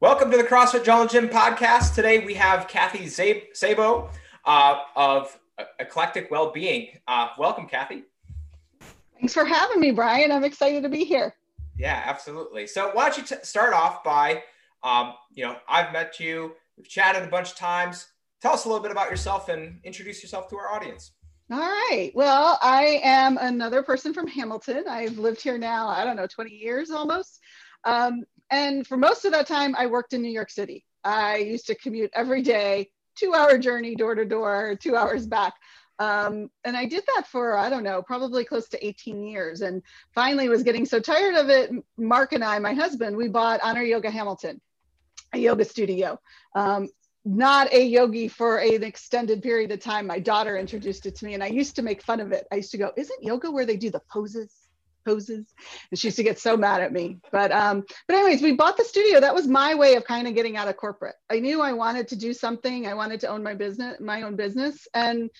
Welcome to the CrossFit Jungle Gym podcast. Today we have Kathy Sabo uh, of Eclectic Wellbeing. Uh, welcome, Kathy. Thanks for having me, Brian. I'm excited to be here. Yeah, absolutely. So why don't you t- start off by, um, you know, I've met you, we've chatted a bunch of times. Tell us a little bit about yourself and introduce yourself to our audience. All right. Well, I am another person from Hamilton. I've lived here now, I don't know, 20 years almost. Um, and for most of that time, I worked in New York City. I used to commute every day, two hour journey door to door, two hours back. Um, and I did that for, I don't know, probably close to 18 years. And finally was getting so tired of it. Mark and I, my husband, we bought Honor Yoga Hamilton, a yoga studio. Um, not a yogi for an extended period of time. My daughter introduced it to me and I used to make fun of it. I used to go, isn't yoga where they do the poses? Poses. And she used to get so mad at me. But um but anyways we bought the studio. That was my way of kind of getting out of corporate. I knew i wanted to do something. I wanted to own my business my own business and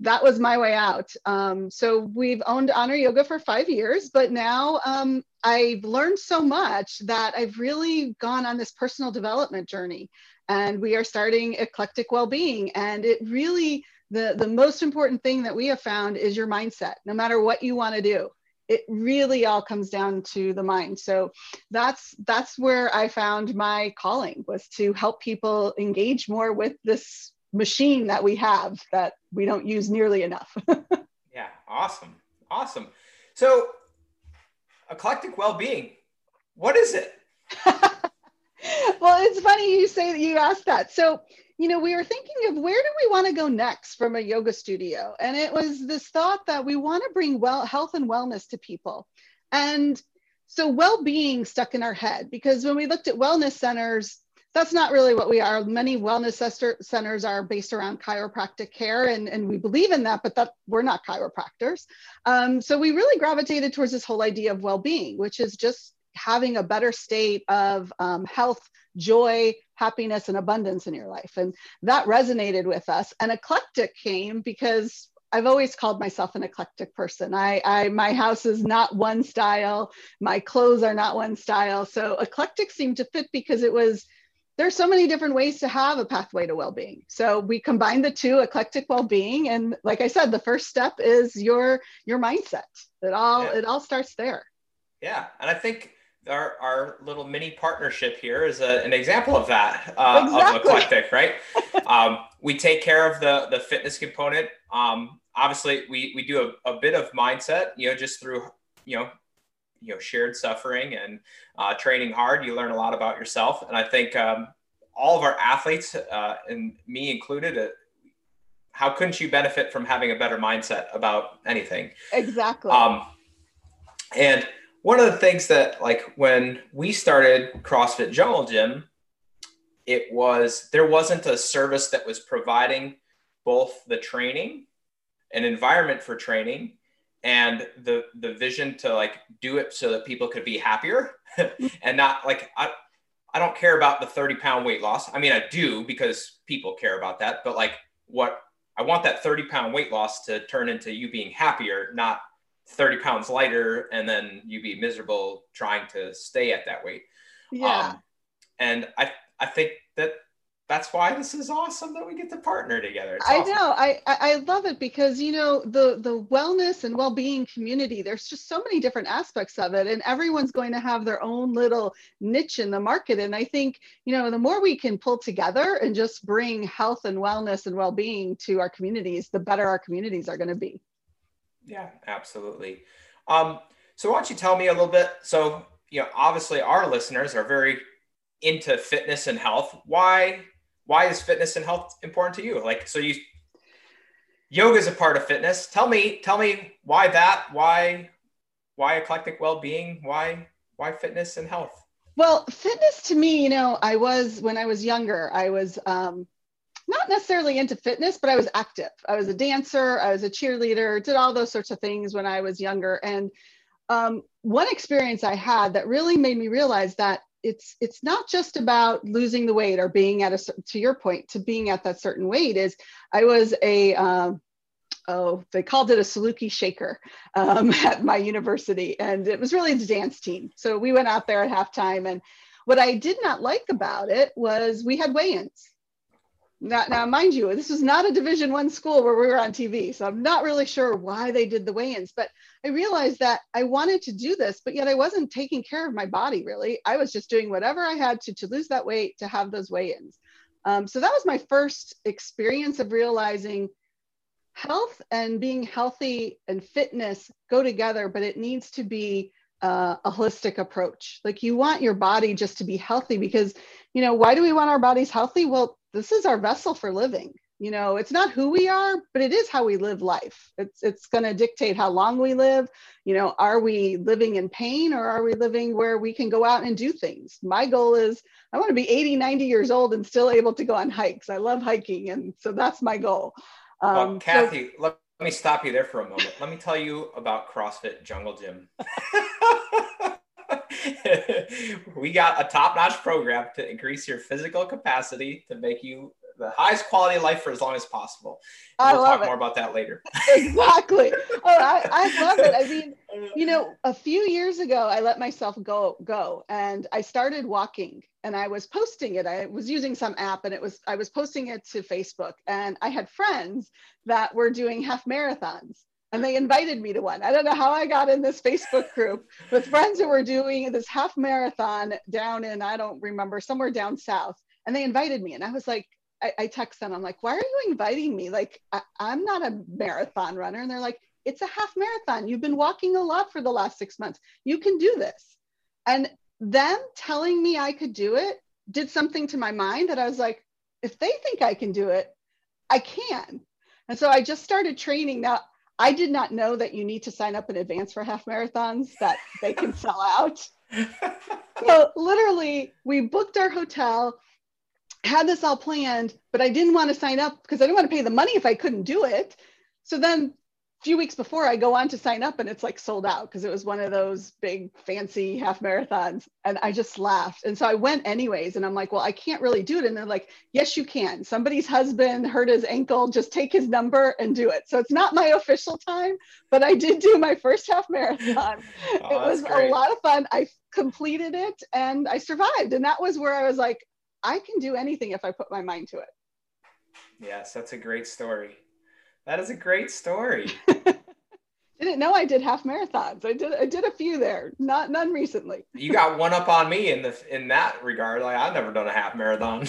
that was my way out. Um, so we've owned honor yoga for five years but now um, i've learned so much that i've really gone on this personal development journey. And we are starting eclectic well-being. And it really the the most important thing that we have found is your mindset no matter what you want to do it really all comes down to the mind. So that's that's where i found my calling was to help people engage more with this machine that we have that we don't use nearly enough. Yeah awesome awesome. So eclectic well-being what is it? Well it's funny you say that you asked that. So you know, we were thinking of where do we want to go next from a yoga studio? And it was this thought that we want to bring well health and wellness to people. And so well-being stuck in our head because when we looked at wellness centers, that's not really what we are. Many wellness centers are based around chiropractic care, and, and we believe in that, but that we're not chiropractors. Um, so we really gravitated towards this whole idea of well-being, which is just having a better state of um, health, joy, happiness, and abundance in your life. And that resonated with us. And eclectic came because I've always called myself an eclectic person. I, I, my house is not one style. My clothes are not one style. So eclectic seemed to fit because it was there's so many different ways to have a pathway to well-being. So we combined the two, eclectic well-being, and like I said, the first step is your your mindset. It all yeah. it all starts there. Yeah, and I think our, our little mini partnership here is a, an example of that uh, exactly. of eclectic right? Um, we take care of the the fitness component. Um, obviously we we do a, a, bit of mindset you know just through you know you know shared suffering and uh, training hard. You learn a lot about yourself. And i think um, all of our athletes uh, and me included uh, how couldn't you benefit from having a better mindset about anything? Exactly. Um, and one of the things that like when we started CrossFit Jungle Gym, it was there wasn't a service that was providing both the training, an environment for training, and the the vision to like do it so that people could be happier and not like I, I don't care about the 30 pound weight loss. I mean, I do because people care about that, but like what I want that 30 pound weight loss to turn into you being happier, not 30 pounds lighter and then you'd be miserable trying to stay at that weight. Yeah. Um, and I, I think that that's why this is awesome that we get to partner together. It's I awesome. know. I, I love it because, you know, the, the wellness and well-being community, there's just so many different aspects of it and everyone's going to have their own little niche in the market. And I think, you know, the more we can pull together and just bring health and wellness and well-being to our communities, the better our communities are going to be. Yeah, absolutely. Um, so why don't you tell me a little bit? So, you know, obviously our listeners are very into fitness and health. Why, why is fitness and health important to you? Like, so you, yoga is a part of fitness. Tell me, tell me why that, why, why eclectic well-being, why, why fitness and health? Well, fitness to me, you know, I was, when I was younger, I was, um, not necessarily into fitness, but I was active. I was a dancer, I was a cheerleader, did all those sorts of things when I was younger. And um, one experience I had that really made me realize that it's it's not just about losing the weight or being at a to your point to being at that certain weight is I was a um, oh, they called it a Saluki shaker um, at my university. And it was really the dance team. So we went out there at halftime and What I did not like about it was we had weigh-ins. Now, now, mind you, this was not a Division One school where we were on TV, so I'm not really sure why they did the weigh-ins. But I realized that I wanted to do this, but yet I wasn't taking care of my body really. I was just doing whatever I had to to lose that weight to have those weigh-ins. Um, so that was my first experience of realizing health and being healthy and fitness go together, but it needs to be uh, a holistic approach. Like you want your body just to be healthy because, you know, why do we want our bodies healthy? Well, this is our vessel for living. You know, it's not who we are, but it is how we live life. It's it's going to dictate how long we live. You know, are we living in pain or are we living where we can go out and do things? My goal is I want to be 80, 90 years old and still able to go on hikes. I love hiking and so that's my goal. Um, well, Kathy, so, let, let me stop you there for a moment. Let me tell you about CrossFit Jungle Gym. we got a top-notch program to increase your physical capacity to make you the highest quality of life for as long as possible. I we'll talk it. more about that later. exactly. Oh, I, I love it. I mean, you know, a few years ago, I let myself go go, and I started walking, and I was posting it. I was using some app, and it was I was posting it to Facebook, and I had friends that were doing half marathons. And they invited me to one. I don't know how I got in this Facebook group with friends who were doing this half marathon down in, I don't remember, somewhere down south. And they invited me. And I was like, I, I text them, I'm like, why are you inviting me? Like, I, I'm not a marathon runner. And they're like, it's a half marathon. You've been walking a lot for the last six months. You can do this. And them telling me I could do it did something to my mind that I was like, if they think I can do it, I can. And so I just started training. Now, I did not know that you need to sign up in advance for half marathons, that they can sell out. so literally, we booked our hotel had this all planned, but I didn't want to sign up because I didn't want to pay the money if I couldn't do it. So then few weeks before I go on to sign up and it's like sold out because it was one of those big fancy half marathons. And I just laughed. And so I went anyways. And I'm like, well, I can't really do it. And they're like, yes, you can. Somebody's husband hurt his ankle. Just take his number and do it. So it's not my official time, but I did do my first half marathon. Oh, it was great. a lot of fun. I completed it and I survived. And that was where I was like, I can do anything if I put my mind to it. Yes, that's a great story. That is a great story. Didn't know I did half marathons. I did I did a few there, not none recently. you got one up on me in the in that regard. Like I've never done a half marathon.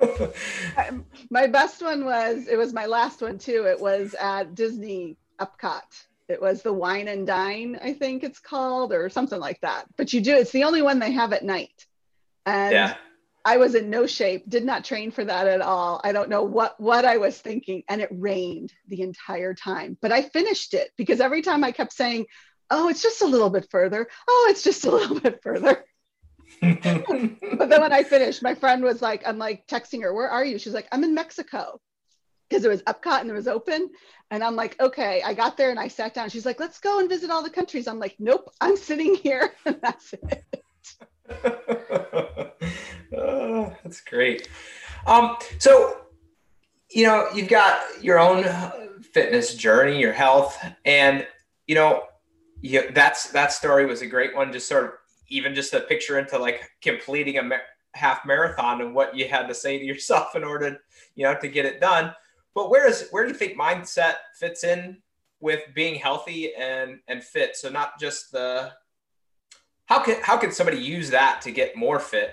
my best one was it was my last one too. It was at Disney Epcot. It was the Wine and Dine, I think it's called, or something like that. But you do it's the only one they have at night. And yeah. I was in no shape, did not train for that at all. I don't know what what I was thinking and it rained the entire time. But I finished it because every time I kept saying, "Oh, it's just a little bit further. Oh, it's just a little bit further." but then when I finished, my friend was like, I'm like texting her, "Where are you?" She's like, "I'm in Mexico." Because it was Epcot and it was open. And I'm like, okay, I got there and I sat down. She's like, let's go and visit all the countries. I'm like, nope, I'm sitting here. And that's it. oh, that's great. Um, so, you know, you've got your own fitness journey, your health, and you know, you, that's that story was a great one. Just sort of even just a picture into like completing a half marathon and what you had to say to yourself in order, you know, to get it done. But where is where do you think mindset fits in with being healthy and and fit? So not just the how can how can somebody use that to get more fit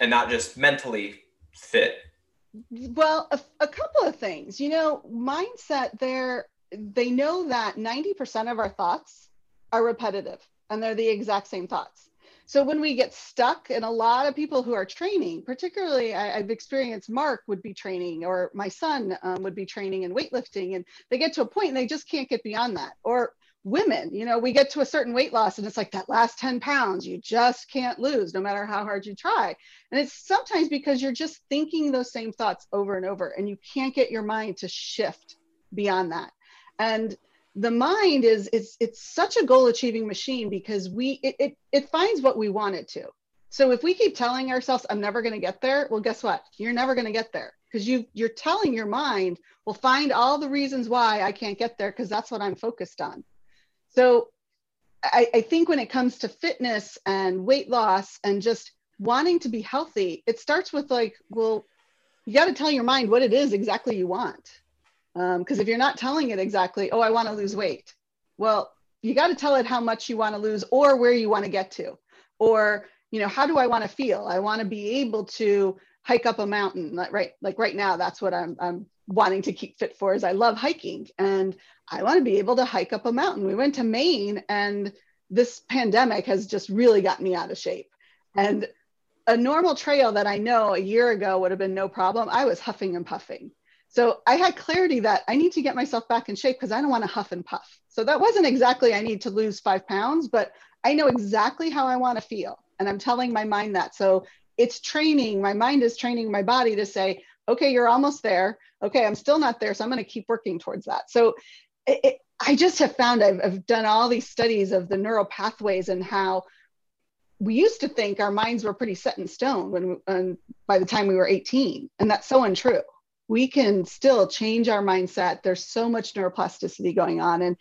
and not just mentally fit? Well, a, a couple of things. You know, mindset. There, they know that ninety percent of our thoughts are repetitive, and they're the exact same thoughts. So when we get stuck, and a lot of people who are training, particularly I, have experienced Mark would be training, or my son um, would be training in weightlifting, and they get to a point and they just can't get beyond that. Or women you know we get to a certain weight loss and it's like that last 10 pounds you just can't lose no matter how hard you try. And it's sometimes because you're just thinking those same thoughts over and over and you can't get your mind to shift beyond that. And the mind is it's it's such a goal achieving machine because we it, it it finds what we want it to. So if we keep telling ourselves i'm never going to get there well guess what? You're never going to get there because you you're telling your mind well find all the reasons why i can't get there because that's what i'm focused on so I, I think when it comes to fitness and weight loss and just wanting to be healthy, it starts with like, well, you got to tell your mind what it is exactly you want. Because um, if you're not telling it exactly, oh, I want to lose weight, well, you got to tell it how much you want to lose or where you want to get to, or you know, how do I want to feel? I want to be able to hike up a mountain. Like right, like right now, that's what I'm, I'm wanting to keep fit for. Is I love hiking, and I want to be able to hike up a mountain. We went to Maine, and this pandemic has just really got me out of shape. And a normal trail that I know a year ago would have been no problem. I was huffing and puffing. So I had clarity that I need to get myself back in shape because I don't want to huff and puff. So that wasn't exactly I need to lose five pounds, but I know exactly how I want to feel. And I'm telling my mind that. So it's training. My mind is training my body to say, okay, you're almost there. Okay, I'm still not there. So I'm going to keep working towards that. So it, it, I just have found I've, I've done all these studies of the neural pathways and how we used to think our minds were pretty set in stone when by the time we were 18 and that's so untrue. We can still change our mindset. There's so much neuroplasticity going on and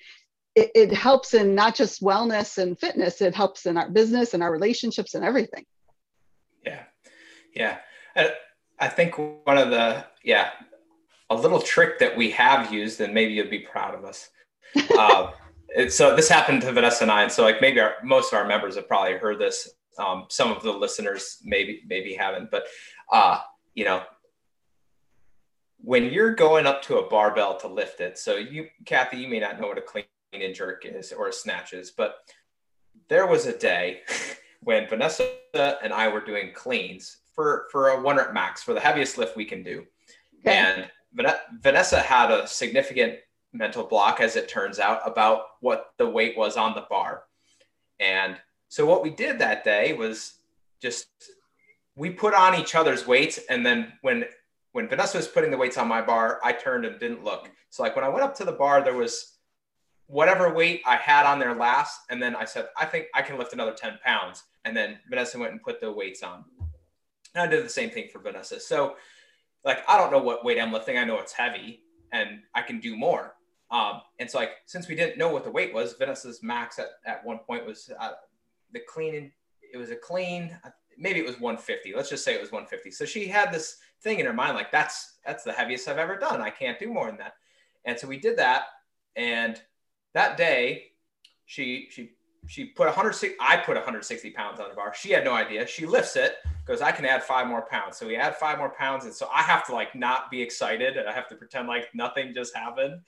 it, it helps in not just wellness and fitness it helps in our business and our relationships and everything. Yeah. Yeah. I, I think one of the yeah a little trick that we have used and maybe you'll be proud of us uh, so this happened to Vanessa and I, and so like maybe our, most of our members have probably heard this. Um, some of the listeners maybe maybe haven't, but uh, you know, when you're going up to a barbell to lift it, so you, Kathy, you may not know what a clean and jerk is or a snatch is, but there was a day when Vanessa and I were doing cleans for for a one rep max for the heaviest lift we can do, okay. and Vanessa had a significant mental block, as it turns out, about what the weight was on the bar. And so what we did that day was just we put on each other's weights, and then when when Vanessa was putting the weights on my bar, I turned and didn't look. So like when I went up to the bar, there was whatever weight I had on there last, and then I said, I think I can lift another 10 pounds. And then Vanessa went and put the weights on. And I did the same thing for Vanessa. So like I don't know what weight I'm lifting. I know it's heavy and I can do more. Um, and so like since we didn't know what the weight was, Vanessa's max at, at one point was uh, the clean. It was a clean. Maybe it was 150. Let's just say it was 150. So she had this thing in her mind like that's that's the heaviest I've ever done. I can't do more than that. And so we did that. And that day, she she she put 160. I put 160 pounds on the bar. She had no idea. She lifts it goes, I can add five more pounds. So we add five more pounds. And so I have to like not be excited and I have to pretend like nothing just happened.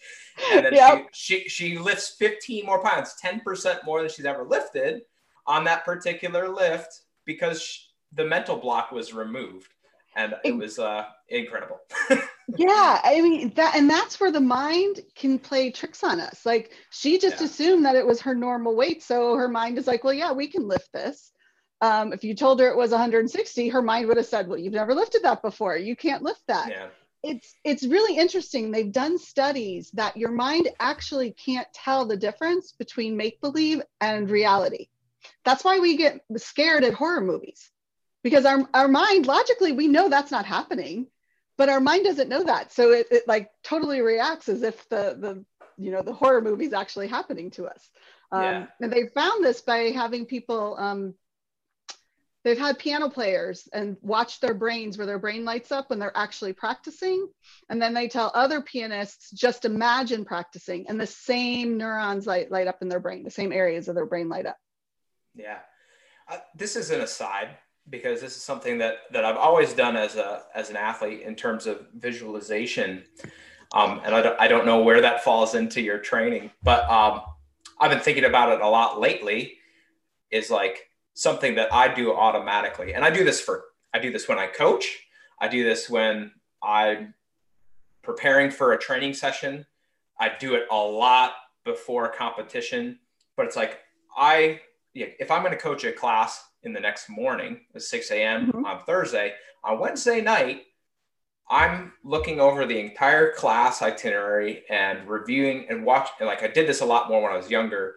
And then yep. she, she, she lifts 15 more pounds, 10% more than she's ever lifted on that particular lift because she, the mental block was removed. And it was uh, incredible. yeah, I mean that, and that's where the mind can play tricks on us. Like she just yeah. assumed that it was her normal weight, so her mind is like, "Well, yeah, we can lift this." Um, if you told her it was 160, her mind would have said, "Well, you've never lifted that before. You can't lift that." Yeah. It's it's really interesting. They've done studies that your mind actually can't tell the difference between make believe and reality. That's why we get scared at horror movies because our, our mind logically we know that's not happening but our mind doesn't know that so it, it like totally reacts as if the the you know the horror movie is actually happening to us um, yeah. and they found this by having people um, they've had piano players and watch their brains where their brain lights up when they're actually practicing. And then they tell other pianists just imagine practicing and the same neurons light, light up in their brain the same areas of their brain light up. Yeah. Uh, this is an aside because this is something that that i've always done as a as an athlete in terms of visualization. Um, and I don't, I don't know where that falls into your training but um, i've been thinking about it a lot lately is like something that I do automatically. And I do this for, I do this when I coach. I do this when I'm preparing for a training session. I do it a lot before a competition, but it's like, I, if I'm going to coach a class in the next morning at 6 a.m. Mm-hmm. on Thursday, on Wednesday night, I'm looking over the entire class itinerary and reviewing and watch. And like I did this a lot more when I was younger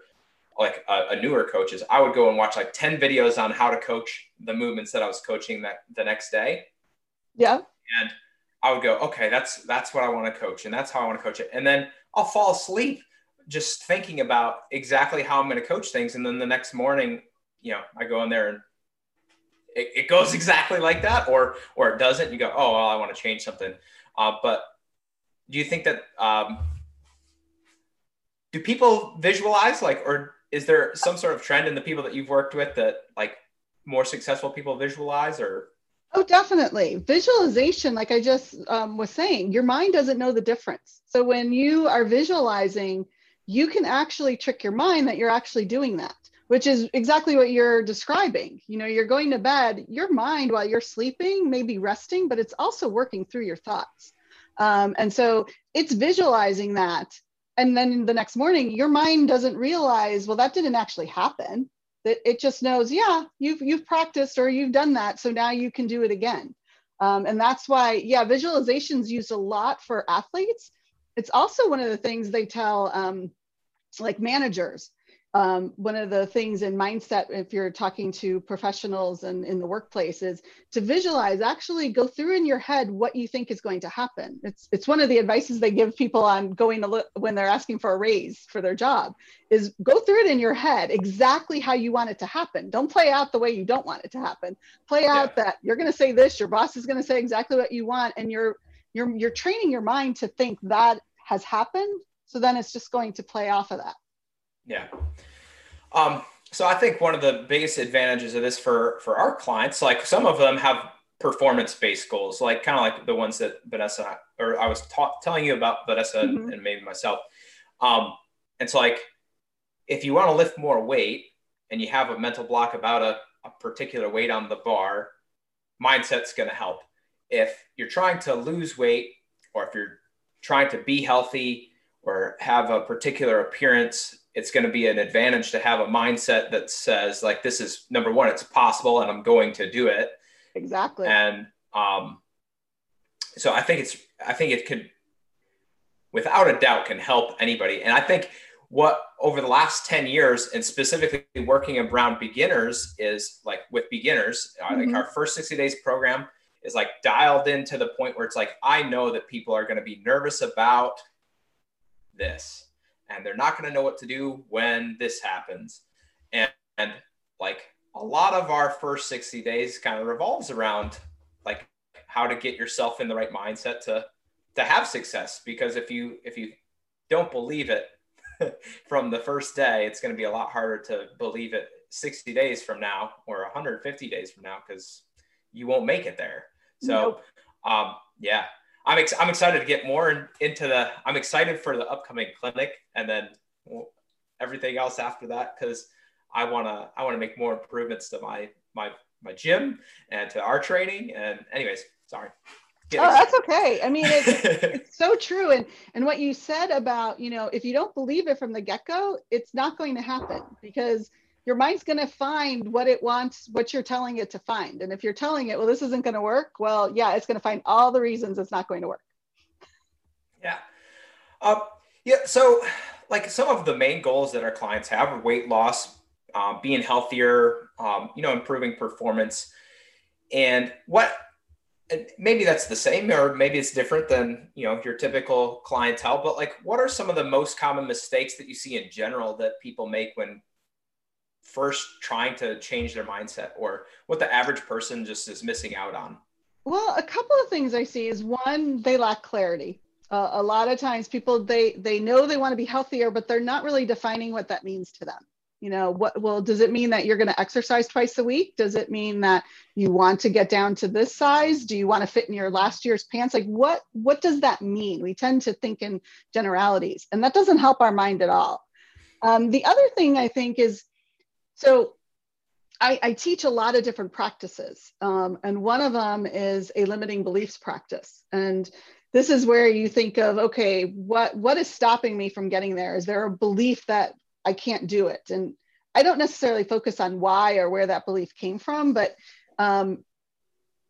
like a, a, newer coaches, I would go and watch like 10 videos on how to coach the movements that I was coaching that the next day. Yeah. And I would go, okay, that's that's what I want to coach and that's how I want to coach it. And then I'll fall asleep just thinking about exactly how I'm going to coach things. And then the next morning, you know, I go in there and it, it goes exactly like that, or or it doesn't. You go, oh, well, I want to change something. Uh, but do you think that um, do people visualize like, or is there some sort of trend in the people that you've worked with that like more successful people visualize or? Oh, definitely. Visualization, like I just um, was saying, your mind doesn't know the difference. So when you are visualizing, you can actually trick your mind that you're actually doing that which is exactly what you're describing. You know, you're going to bed, your mind while you're sleeping may be resting, but it's also working through your thoughts. Um, and so it's visualizing that. And then the next morning, your mind doesn't realize, well, that didn't actually happen. That it just knows, yeah, you've you've practiced or you've done that, so now you can do it again. Um, and that's why, yeah, visualizations used a lot for athletes. It's also one of the things they tell um, like managers um, one of the things in mindset if you're talking to professionals and in the workplace is to visualize actually go through in your head what you think is going to happen. It's it's one of the advices they give people on going to look when they're asking for a raise for their job is go through it in your head exactly how you want it to happen. Don't play out the way you don't want it to happen. Play out yeah. that you're going to say this your boss is going to say exactly what you want and you're you're you're training your mind to think that has happened. So then it's just going to play off of that yeah. Um, so I think one of the biggest advantages of this for for our clients, like some of them have performance based goals, like kind of like the ones that Vanessa or I was ta- telling you about Vanessa mm-hmm. and, maybe myself. Um, and so like if you want to lift more weight and you have a mental block about a, a particular weight on the bar, mindset's going to help. If you're trying to lose weight or if you're trying to be healthy or have a particular appearance it's going to be an advantage to have a mindset that says like this is number one it's possible and i'm going to do it. Exactly. And um so i think it's i think it could without a doubt can help anybody. And i think what over the last 10 years and specifically working around beginners is like with beginners mm-hmm. like our first 60 days program is like dialed into the point where it's like i know that people are going to be nervous about this and they're not going to know what to do when this happens. And, and like a lot of our first 60 days kind of revolves around like how to get yourself in the right mindset to to have success because if you if you don't believe it from the first day it's going to be a lot harder to believe it 60 days from now or 150 days from now because you won't make it there so nope. um yeah I'm, ex- I'm excited to get more in, into the, I'm excited for the upcoming clinic and then well, everything else after that. Cause I want to, I want to make more improvements to my, my, my gym and to our training. And anyways, sorry. oh, that's okay. I mean, it's, it's so true. And, and what you said about, you know, if you don't believe it from the get go, it's not going to happen because your mind's going to find what it wants, what you're telling it to find. And if you're telling it, well, this isn't going to work, well, yeah, it's going to find all the reasons it's not going to work. Yeah. Um, yeah. So, like some of the main goals that our clients have are weight loss, um, being healthier, um, you know, improving performance. And what maybe that's the same or maybe it's different than you know your typical clientele but like what are some of the most common mistakes that you see in general that people make when first trying to change their mindset or what the average person just is missing out on? Well, a couple of things I see is one, they lack clarity. Uh, a lot of times people they they know they want to be healthier but they're not really defining what that means to them. You know what well does it mean that you're going to exercise twice a week? Does it mean that you want to get down to this size? Do you want to fit in your last year's pants? Like what what does that mean? We tend to think in generalities and that doesn't help our mind at all. Um, the other thing i think is so I, I, teach a lot of different practices, um, and one of them is a limiting beliefs practice. And this is where you think of, okay, what what is stopping me from getting there? Is there a belief that I can't do it? And I don't necessarily focus on why or where that belief came from, but um,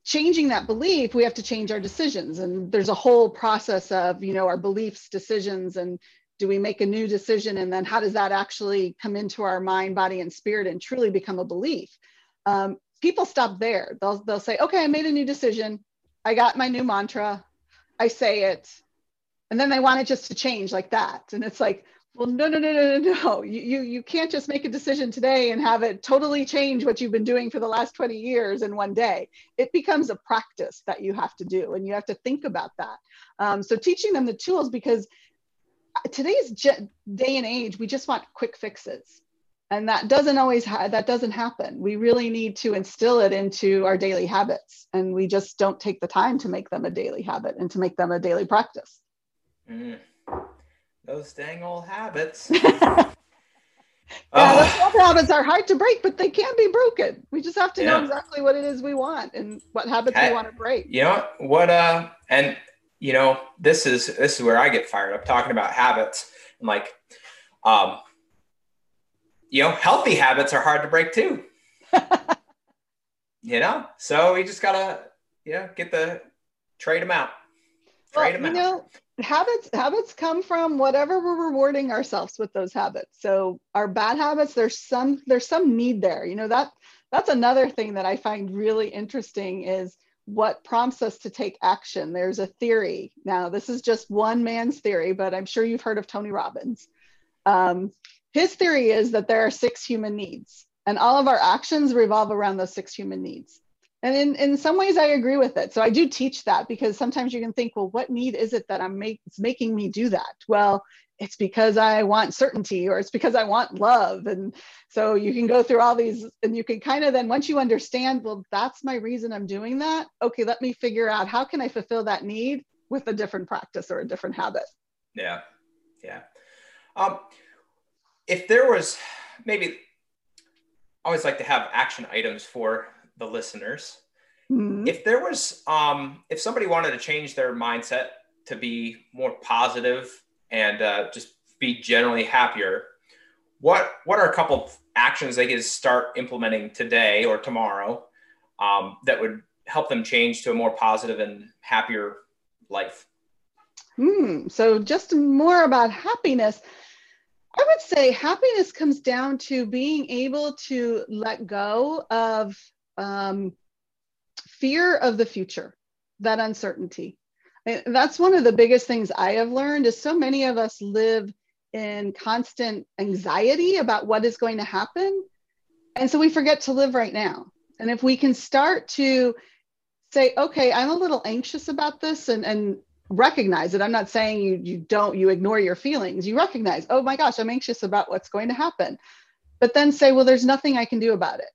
changing that belief, we have to change our decisions. And there's a whole process of, you know, our beliefs, decisions, and do we make a new decision? And then how does that actually come into our mind body and spirit and truly become a belief? Um, people stop there. They'll, they'll say okay i made a new decision. I got my new mantra. I say it. And then they want it just to change like that. And it's like Well, no, no, no, no, no, no. You, you, you can't just make a decision today and have it totally change what you've been doing for the last 20 years in one day. It becomes a practice that you have to do, and you have to think about that. Um, so, teaching them the tools because today's day and age, we just want quick fixes. And that doesn't always ha- that doesn't happen. We really need to instill it into our daily habits, and we just don't take the time to make them a daily habit and to make them a daily practice. Mm. Those dang old habits. yeah, those old habits are hard to break, but they can be broken. We just have to yeah. know exactly what it is we want and what habits we want to break. You know what? Uh, and you know this is this is where I get fired up talking about habits. and like, um, you know, healthy habits are hard to break too. you know, so we just gotta, you know, get the trade them out. Trade well, them out. Know, habits habits come from whatever we're rewarding ourselves with those habits so our bad habits there's some there's some need there you know that that's another thing that i find really interesting is what prompts us to take action. There's a theory. Now this is just one man's theory but i'm sure you've heard of tony robbins. Um, his theory is that there are six human needs and all of our actions revolve around those six human needs. And in, in some ways i agree with it. So i do teach that because sometimes you can think well what need is it that i'm make, making me do that? Well it's because i want certainty or it's because i want love. And so you can go through all these and you can kind of then once you understand well that's my reason i'm doing that. Okay let me figure out how can i fulfill that need with a different practice or a different habit. Yeah. Yeah. Um, if there was maybe I always like to have action items for the listeners. Mm-hmm. If there was, um, if somebody wanted to change their mindset to be more positive and uh, just be generally happier, what what are a couple actions they could start implementing today or tomorrow um, that would help them change to a more positive and happier life? Hmm. So just more about happiness. I would say happiness comes down to being able to let go of um, fear of the future, that uncertainty. That's one of the biggest things I have learned is so many of us live in constant anxiety about what is going to happen. And so we forget to live right now. And if we can start to say, okay, I'm a little anxious about this and, and recognize it. I'm not saying you you don't you ignore your feelings. You recognize, oh my gosh, I'm anxious about what's going to happen. But then say, well, there's nothing I can do about it.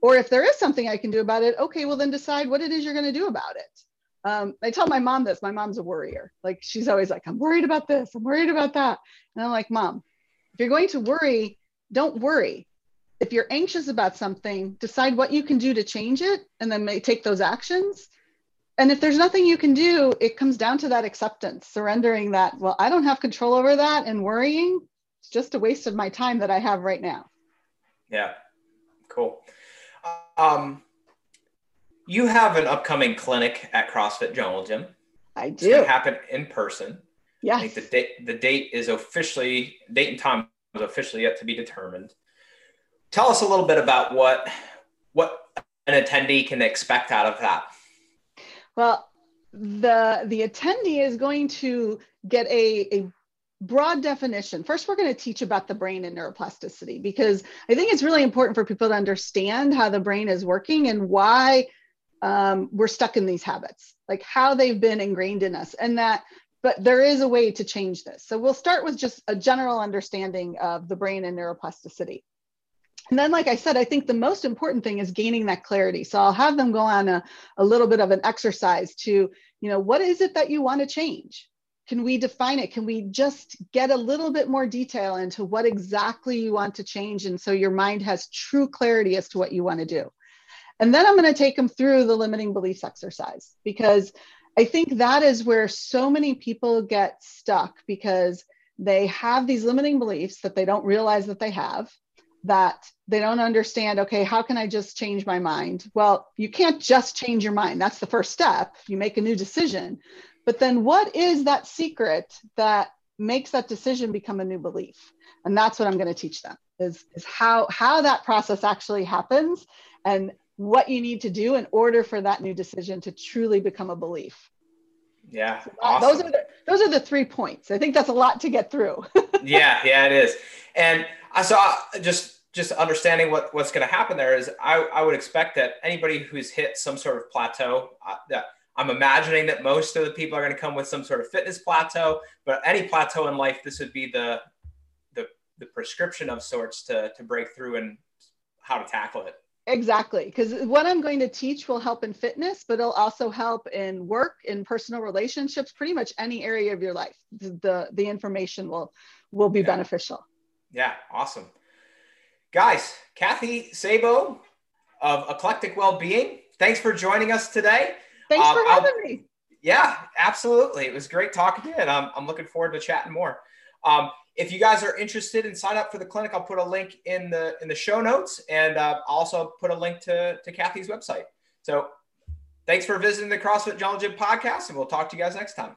Or if there is something I can do about it, okay, well, then decide what it is you're going to do about it. Um, I tell my mom this. My mom's a worrier. Like she's always like, I'm worried about this. I'm worried about that. And I'm like, Mom, if you're going to worry, don't worry. If you're anxious about something, decide what you can do to change it and then may take those actions. And if there's nothing you can do, it comes down to that acceptance, surrendering that, well, I don't have control over that and worrying. It's just a waste of my time that I have right now. Yeah, cool. Um, you have an upcoming clinic at CrossFit Jungle Gym. I do. It's happen in person. Yeah. I think the date the date is officially date and time is officially yet to be determined. Tell us a little bit about what what an attendee can expect out of that. Well, the the attendee is going to get a, a broad definition. First, we're going to teach about the brain and neuroplasticity because I think it's really important for people to understand how the brain is working and why um, we're stuck in these habits, like how they've been ingrained in us, and that. But there is a way to change this. So we'll start with just a general understanding of the brain and neuroplasticity. And then, like I said, I think the most important thing is gaining that clarity. So I'll have them go on a, a little bit of an exercise to, you know, what is it that you want to change? can we define it can we just get a little bit more detail into what exactly you want to change and so your mind has true clarity as to what you want to do and then i'm going to take them through the limiting beliefs exercise because i think that is where so many people get stuck because they have these limiting beliefs that they don't realize that they have that they don't understand okay how can i just change my mind? Well you can't just change your mind. That's the first step. You make a new decision. But then what is that secret that makes that decision become a new belief? And that's what I'm going to teach them is, is how, how that process actually happens. And what you need to do in order for that new decision to truly become a belief. Yeah, So that- awesome. Those are the those are the three points. I think that's a lot to get through. yeah, yeah, it is. And I saw just just understanding what what's going to happen there is I, I would expect that anybody who's hit some sort of plateau uh, that I'm imagining that most of the people are going to come with some sort of fitness plateau, but any plateau in life, this would be the the the prescription of sorts to to break through and how to tackle it. Exactly, because what I'm going to teach will help in fitness, but it'll also help in work, in personal relationships, pretty much any area of your life. The the, information will will be Yeah. beneficial. Yeah, awesome. Guys, Kathy Sabo of Eclectic Wellbeing, thanks for joining us today. Thanks Um, for I'll- having me. Yeah, absolutely. It was great talking to you, and I'm, I'm looking forward to chatting more. Um, if you guys are interested in sign up for the clinic, I'll put a link in the in the show notes, and uh, I'll also put a link to to Kathy's website. So, thanks for visiting the CrossFit Jungle Gym podcast, and we'll talk to you guys next time.